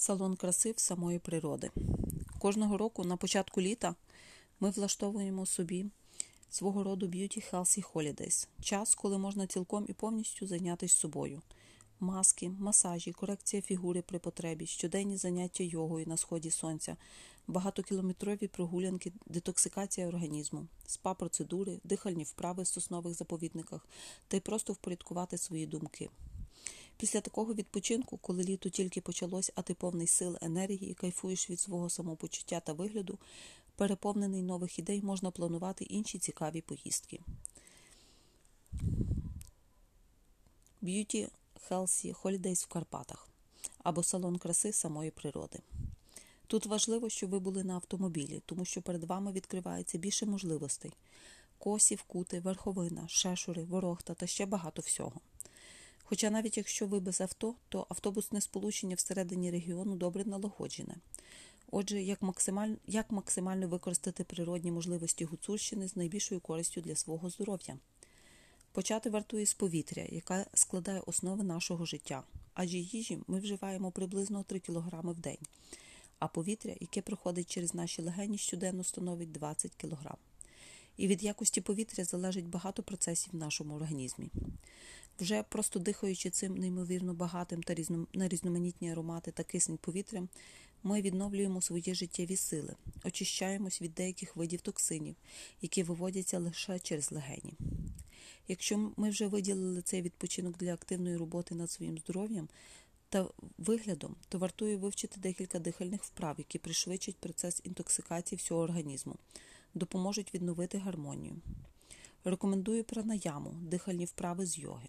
Салон краси в самої природи. Кожного року на початку літа ми влаштовуємо собі свого роду Beauty Healthy Holidays – час, коли можна цілком і повністю зайнятися собою. Маски, масажі, корекція фігури при потребі, щоденні заняття йогою на сході сонця, багатокілометрові прогулянки, детоксикація організму, спа-процедури, дихальні вправи в соснових заповідниках та й просто впорядкувати свої думки. Після такого відпочинку, коли літо тільки почалось, а ти повний сил, енергії, кайфуєш від свого самопочуття та вигляду, переповнений нових ідей, можна планувати інші цікаві поїздки. Beauty Healthy Holidays в Карпатах або салон краси самої природи. Тут важливо, щоб ви були на автомобілі, тому що перед вами відкривається більше можливостей: косів, кути, верховина, шешури, ворохта та ще багато всього. Хоча навіть якщо ви без авто, то автобусне сполучення всередині регіону добре налагоджене. Отже, як максимально, як максимально використати природні можливості Гуцульщини з найбільшою користю для свого здоров'я? Почати вартує з повітря, яке складає основи нашого життя, адже їжі ми вживаємо приблизно 3 кг в день, а повітря, яке проходить через наші легені, щоденно становить 20 кг. І від якості повітря залежить багато процесів в нашому організмі. Вже просто дихаючи цим неймовірно багатим та на різноманітні аромати та кисень повітрям, ми відновлюємо свої життєві сили, очищаємось від деяких видів токсинів, які виводяться лише через легені. Якщо ми вже виділили цей відпочинок для активної роботи над своїм здоров'ям та виглядом, то вартує вивчити декілька дихальних вправ, які пришвидшать процес інтоксикації всього організму, допоможуть відновити гармонію. Рекомендую пранаяму, дихальні вправи з йоги.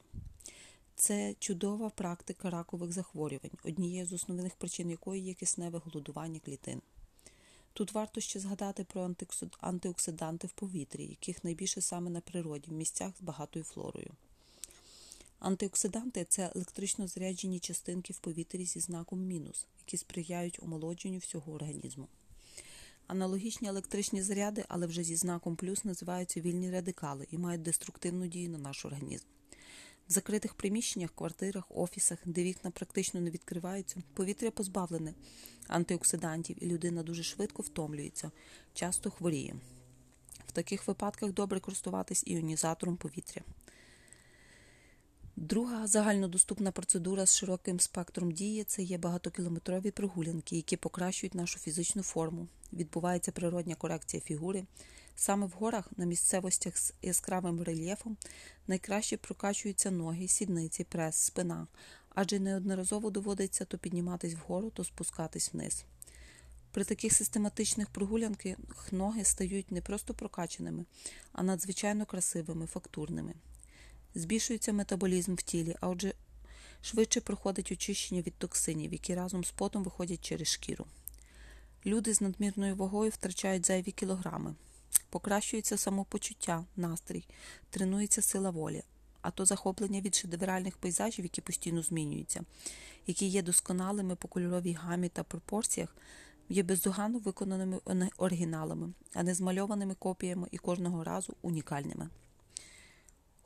Це чудова практика ракових захворювань, однією з основних причин якої є кисневе голодування клітин. Тут варто ще згадати про антиоксиданти в повітрі, яких найбільше саме на природі, в місцях з багатою флорою. Антиоксиданти це електрично заряджені частинки в повітрі зі знаком мінус, які сприяють омолодженню всього організму. Аналогічні електричні заряди, але вже зі знаком плюс називаються вільні радикали і мають деструктивну дію на наш організм. В закритих приміщеннях, квартирах, офісах, де вікна практично не відкриваються, повітря позбавлене антиоксидантів, і людина дуже швидко втомлюється, часто хворіє. В таких випадках добре користуватись іонізатором повітря. Друга загальнодоступна процедура з широким спектром дії це є багатокілометрові прогулянки, які покращують нашу фізичну форму. Відбувається природня корекція фігури. Саме в горах на місцевостях з яскравим рельєфом найкраще прокачуються ноги, сідниці, прес, спина, адже неодноразово доводиться то підніматись вгору, то спускатись вниз. При таких систематичних прогулянках ноги стають не просто прокачаними, а надзвичайно красивими, фактурними. Збільшується метаболізм в тілі, а отже, швидше проходить очищення від токсинів, які разом з потом виходять через шкіру. Люди з надмірною вагою втрачають зайві кілограми, покращується самопочуття, настрій, тренується сила волі, а то захоплення від шедевральних пейзажів, які постійно змінюються, які є досконалими по кольоровій гамі та пропорціях, є бездоганно виконаними оригіналами, а не змальованими копіями і кожного разу унікальними.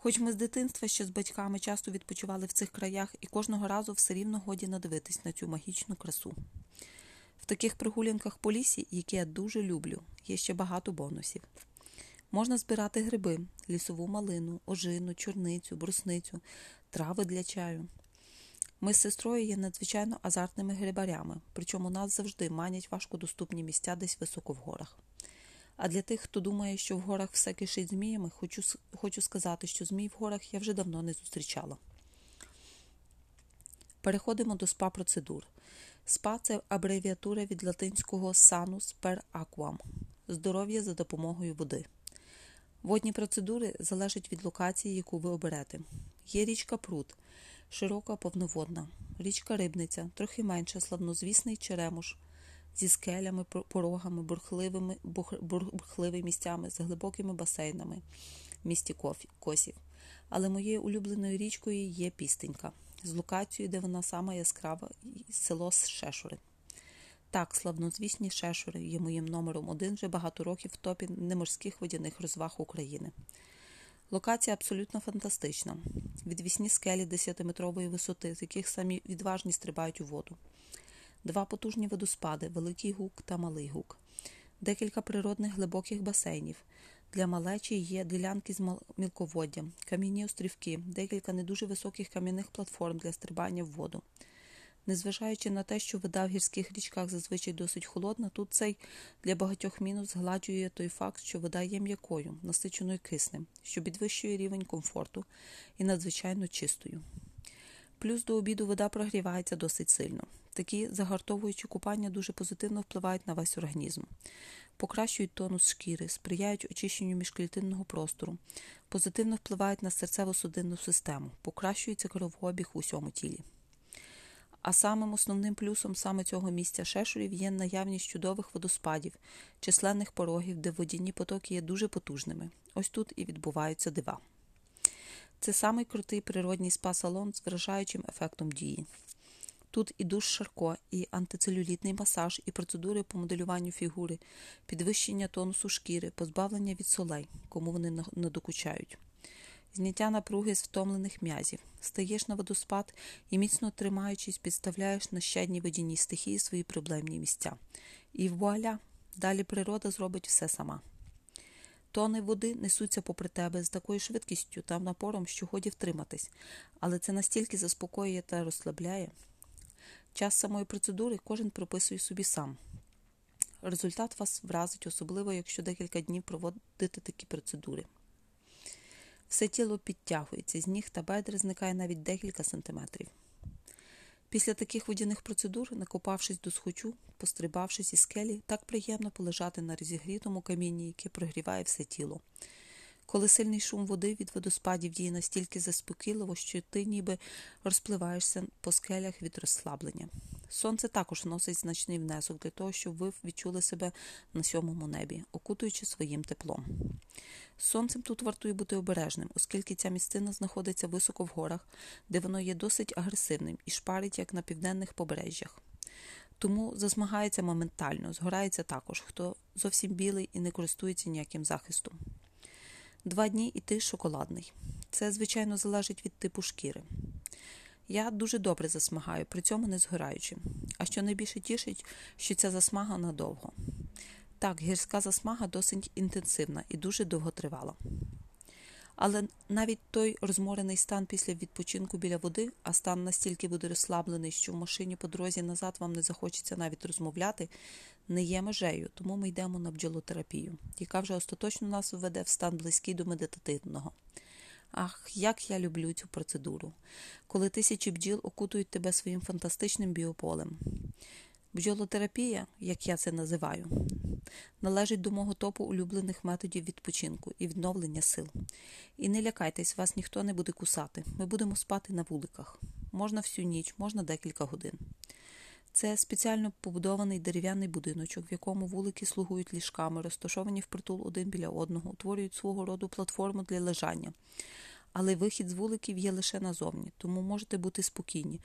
Хоч ми з дитинства ще з батьками часто відпочивали в цих краях, і кожного разу все рівно годі надивитись на цю магічну красу. В таких прогулянках по лісі, які я дуже люблю, є ще багато бонусів. Можна збирати гриби, лісову малину, ожину, чорницю, брусницю, трави для чаю. Ми з сестрою є надзвичайно азартними грибарями, причому нас завжди манять важкодоступні місця десь високо в горах. А для тих, хто думає, що в горах все кишить зміями, хочу хочу сказати, що змій в горах я вже давно не зустрічала. Переходимо до спа процедур. СПА це абревіатура від латинського sanus per aquam здоров'я за допомогою води. Водні процедури залежать від локації, яку ви оберете. Є річка Пруд, широка повноводна, річка Рибниця, трохи менша, славнозвісний Черемуш зі скелями, порогами, бурхливими, бурхливими місцями, з глибокими басейнами в місті Косів. Але моєю улюбленою річкою є Пістенька, з локацією, де вона сама яскрава, село Шешури. Так, славнозвісні Шешури є моїм номером один вже багато років в топі неморських водяних розваг України. Локація абсолютно фантастична. Відвісні скелі 10-метрової висоти, з яких самі відважні стрибають у воду. два потужні водоспади, Великий Гук та Малий Гук, декілька природних глибоких басейнів. Для малечі є ділянки з мілководдям, кам'яні острівки, декілька не дуже високих кам'яних платформ для стрибання в воду. Незважаючи на те, що вода в гірських річках зазвичай досить холодна, тут цей для багатьох мінус згладжує той факт, що вода є м'якою, насиченою киснем, що підвищує рівень комфорту і надзвичайно чистою. Плюс до обіду вода прогрівається досить сильно. Такі загартовуючі купання дуже позитивно впливають на весь організм, покращують тонус шкіри, сприяють очищенню міжклітинного простору, позитивно впливають на серцево-судинну систему, покращується кровообіг у всьому тілі. А самим основним плюсом саме цього місця шешурів є наявність чудових водоспадів, численних порогів, де водяні потоки є дуже потужними. Ось тут і відбуваються дива. Це самий крутий природній спа-салон з вражаючим ефектом дії. Тут і душ Шарко, і антицелюлітний масаж, і процедури по моделюванню фігури, підвищення тонусу шкіри, позбавлення від солей, кому вони надокучають зняття напруги з втомлених м'язів, стаєш на водоспад і, міцно тримаючись, підставляєш на щадній водяній стихії свої проблемні місця. І вуаля, далі природа зробить все сама. Тони води несуться попри тебе з такою швидкістю та напором, що годі втриматись, але це настільки заспокоює та розслабляє. Час самої процедури кожен прописує собі сам. Результат вас вразить, особливо, якщо декілька днів проводити такі процедури. Все тіло підтягується, з ніг та бедер зникає навіть декілька сантиметрів. Після таких водяних процедур, накопавшись до схочу, пострибавшись із скелі, так приємно полежати на розігрітому камінні, яке прогріває все тіло. Коли сильний шум води від водоспадів діє настільки заспокійливо, що ти ніби розпливаєшся по скелях від розслаблення. Сонце також носить значний внесок для того, щоб ви відчули себе на сьомому небі, окутуючи своїм теплом. сонцем тут вартує бути обережним, оскільки ця місцина знаходиться високо в горах, де воно є досить агресивним і шпарить, як на південних побережжях. Тому засмагається моментально, згорається також, хто зовсім білий і не користується ніяким захистом. Два дні і ти шоколадний. Це, звичайно, залежить від типу шкіри. Я дуже добре засмагаю, при цьому не згораючи. А що найбільше тішить, що ця засмага надовго. Так, гірська засмага досить інтенсивна і дуже довготривала. Але навіть той розморений стан після відпочинку біля води, а стан настільки буде розслаблений, що в машині по дорозі назад вам не захочеться навіть розмовляти, не є межею, тому ми йдемо на бджолотерапію, яка вже остаточно нас введе в стан близький до медитативного. Ах, як я люблю цю процедуру, коли тисячі бджіл окутують тебе своїм фантастичним біополем. Бджолотерапія, як я це називаю, належить до мого топу улюблених методів відпочинку і відновлення сил. І не лякайтесь, вас ніхто не буде кусати. Ми будемо спати на вуликах. Можна всю ніч, можна декілька годин. Це спеціально побудований дерев'яний будиночок, в якому вулики слугують ліжками, розташовані впритул один біля одного, утворюють свого роду платформу для лежання. Але вихід з вуликів є лише назовні, тому можете бути спокійні.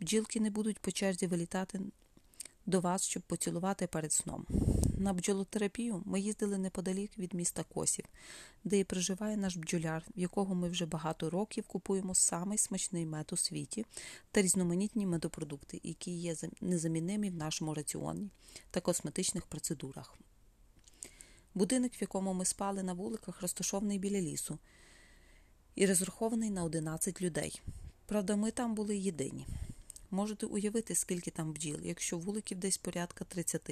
Бджілки не будуть по черзі вилітати до вас, щоб поцілувати перед сном. На бджолотерапію ми їздили неподалік від міста Косів, де і проживає наш бджоляр, в якого ми вже багато років купуємо самий смачний мед у світі та різноманітні медопродукти, які є незамінними в нашому раціоні та косметичних процедурах. Будинок, в якому ми спали на вуликах, розташований біля лісу і розрахований на 11 людей. Правда, ми там були єдині. Можете уявити, скільки там бджіл, якщо вуликів десь порядка 30,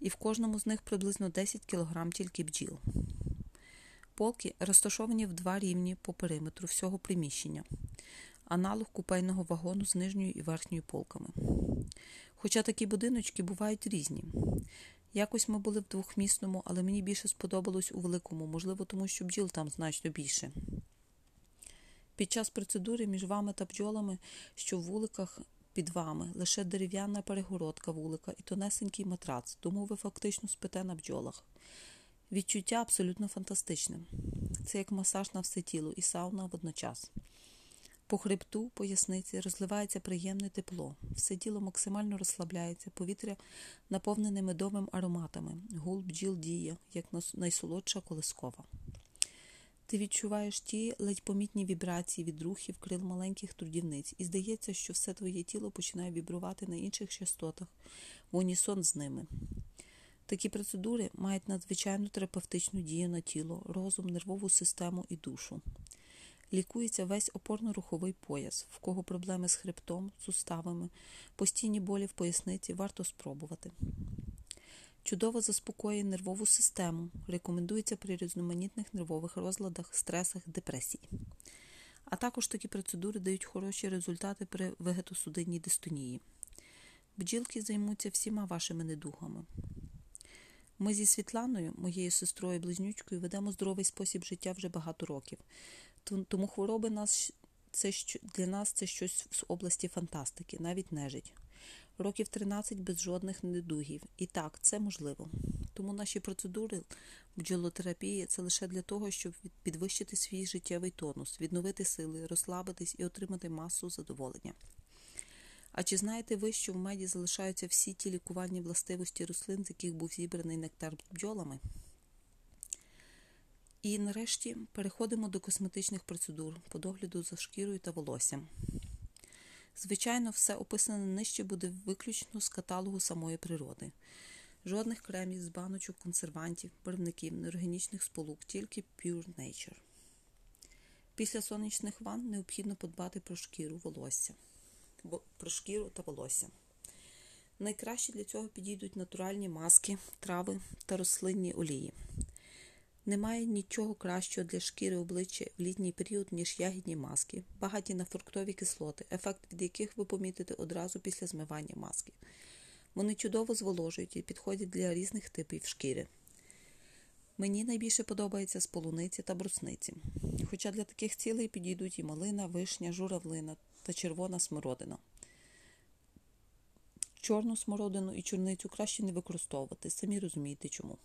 і в кожному з них приблизно 10 кг тільки бджіл. Полки розташовані в два рівні по периметру всього приміщення, аналог купейного вагону з нижньою і верхньою полками. Хоча такі будиночки бувають різні. Якось ми були в двохмісному, але мені більше сподобалось у великому, можливо, тому що бджіл там значно більше. Під час процедури між вами та бджолами, що в вуликах під вами лише дерев'яна перегородка вулика і тонесенький матрац, тому ви фактично спите на бджолах. Відчуття абсолютно фантастичне. Це як масаж на все тіло і сауна водночас. По хребту, поясниці розливається приємне тепло, все тіло максимально розслабляється, повітря наповнене медовим ароматами, гул бджіл діє, як найсолодша колискова. Ти відчуваєш ті ледь помітні вібрації від рухів крил маленьких трудівниць, і здається, що все твоє тіло починає вібрувати на інших частотах в унісон з ними. Такі процедури мають надзвичайну терапевтичну дію на тіло, розум, нервову систему і душу. Лікується весь опорно-руховий пояс, в кого проблеми з хребтом, суставами, постійні болі в поясниці варто спробувати. Чудово заспокоює нервову систему, рекомендується при різноманітних нервових розладах, стресах, депресії. А також такі процедури дають хороші результати при вегетосудинній дистонії. Бджілки займуться всіма вашими недугами. Ми зі Світланою, моєю сестрою близнючкою, ведемо здоровий спосіб життя вже багато років. Тому хвороби нас це для нас це щось з області фантастики, навіть нежить. Років 13 без жодних недугів. І так, це можливо. Тому наші процедури бджолотерапії це лише для того, щоб підвищити свій життєвий тонус, відновити сили, розслабитись і отримати масу задоволення. А чи знаєте ви, що в меді залишаються всі ті лікувальні властивості рослин, з яких був зібраний нектар бджолами? І нарешті переходимо до косметичних процедур по догляду за шкірою та волоссям. Звичайно, все описане нижче буде виключно з каталогу самої природи. Жодних кремів з баночок, консервантів, барвників, неорганічних сполук, тільки Pure Nature. Після сонячних ванн необхідно подбати про шкіру волосся, про шкіру та волосся. Найкраще для цього підійдуть натуральні маски, трави та рослинні олії. Немає нічого кращого для шкіри обличчя в літній період, ніж ягідні маски, багаті на фруктові кислоти, ефект від яких ви помітите одразу після змивання маски. Вони чудово зволожують і підходять для різних типів шкіри. Мені найбільше подобається з полуниці та брусниці, хоча для таких цілей підійдуть і малина, вишня, журавлина та червона смородина. Чорну смородину і чорницю краще не використовувати, самі розумієте чому.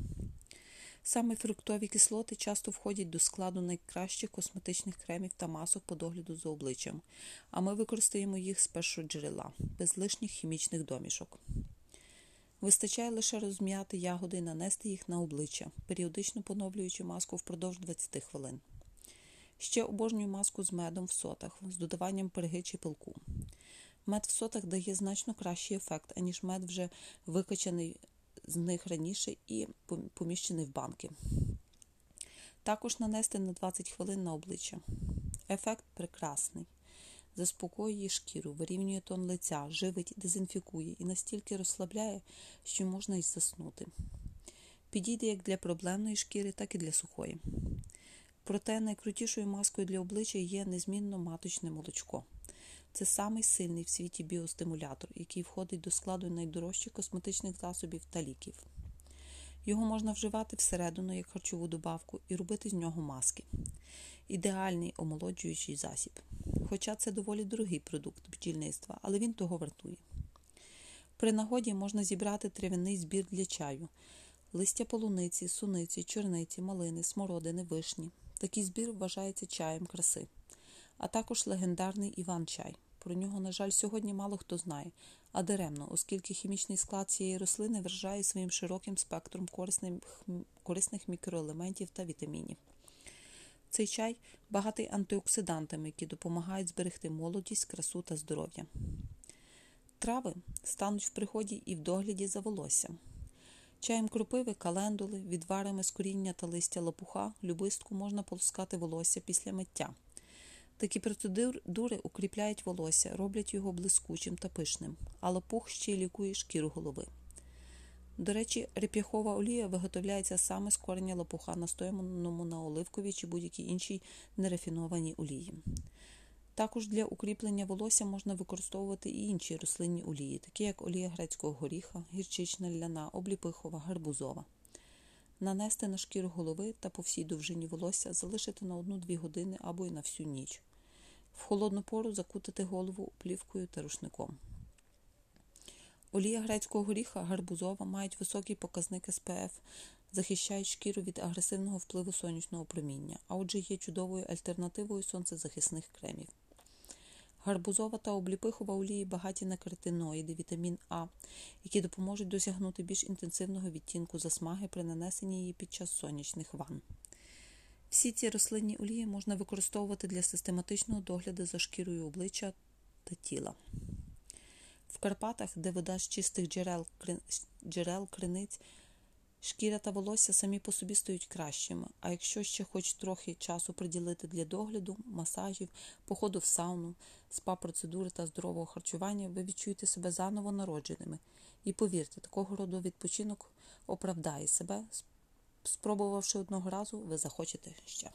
Саме фруктові кислоти часто входять до складу найкращих косметичних кремів та масок по догляду за обличчям, а ми використаємо їх з першого джерела, без лишніх хімічних домішок. Вистачає лише розм'яти ягоди і нанести їх на обличчя, періодично поновлюючи маску впродовж 20 хвилин. Ще обожнюю маску з медом в сотах з додаванням перги чи пилку. Мед в сотах дає значно кращий ефект, аніж мед вже викачаний з них раніше і поміщений в банки. Також нанести на 20 хвилин на обличчя. Ефект прекрасний. Заспокоює шкіру, вирівнює тон лиця, живить, дезінфікує і настільки розслабляє, що можна й заснути. Підійде як для проблемної шкіри, так і для сухої. Проте найкрутішою маскою для обличчя є незмінно маточне молочко. Це самий сильний в світі біостимулятор, який входить до складу найдорожчих косметичних засобів та ліків. Його можна вживати всередину як харчову добавку і робити з нього маски. Ідеальний омолоджуючий засіб. Хоча це доволі дорогий продукт бджільництва, але він того вартує. При нагоді можна зібрати трав'яний збір для чаю, листя полуниці, суниці, чорниці, малини, смородини, вишні. Такий збір вважається чаєм краси, а також легендарний Іван-чай. Про нього, на жаль, сьогодні мало хто знає, а даремно, оскільки хімічний склад цієї рослини вражає своїм широким спектром корисних, корисних мікроелементів та вітамінів. Цей чай багатий антиоксидантами, які допомагають зберегти молодість, красу та здоров'я. Трави стануть в приході і в догляді за волоссям. Чаєм кропиви, календули, відварами з коріння та листя лопуха, любистку можна полоскати волосся після миття. Такі процедури укріпляють волосся, роблять його блискучим та пишним, а лопух ще й лікує шкіру голови. До речі, реп'яхова олія виготовляється саме з корення лопуха, настояному на оливковій чи будь-якій іншій нерафінованій олії. Також для укріплення волосся можна використовувати і інші рослинні олії, такі як олія грецького горіха, гірчична ляна, обліпихова, гарбузова. Нанести на шкіру голови та по всій довжині волосся залишити на 1-2 години або й на всю ніч. В холодну пору закутати голову плівкою та рушником. Олія грецького горіха гарбузова мають високий показник СПФ, захищають шкіру від агресивного впливу сонячного проміння, а отже є чудовою альтернативою сонцезахисних кремів. Гарбузова та обліпихова олії багаті на каротиноїди, вітамін А, які допоможуть досягнути більш інтенсивного відтінку засмаги при нанесенні її під час сонячних ванн. Всі ці рослинні олії можна використовувати для систематичного догляду за шкірою обличчя та тіла. В Карпатах, де вода з чистих джерел, джерел криниць, шкіра та волосся самі по собі стають кращими. А якщо ще хоч трохи часу приділити для догляду, масажів, походу в сауну, спа-процедури та здорового харчування, ви відчуєте себе заново народженими. І повірте, такого роду відпочинок оправдає себе. Спробувавши одного разу, ви захочете ще.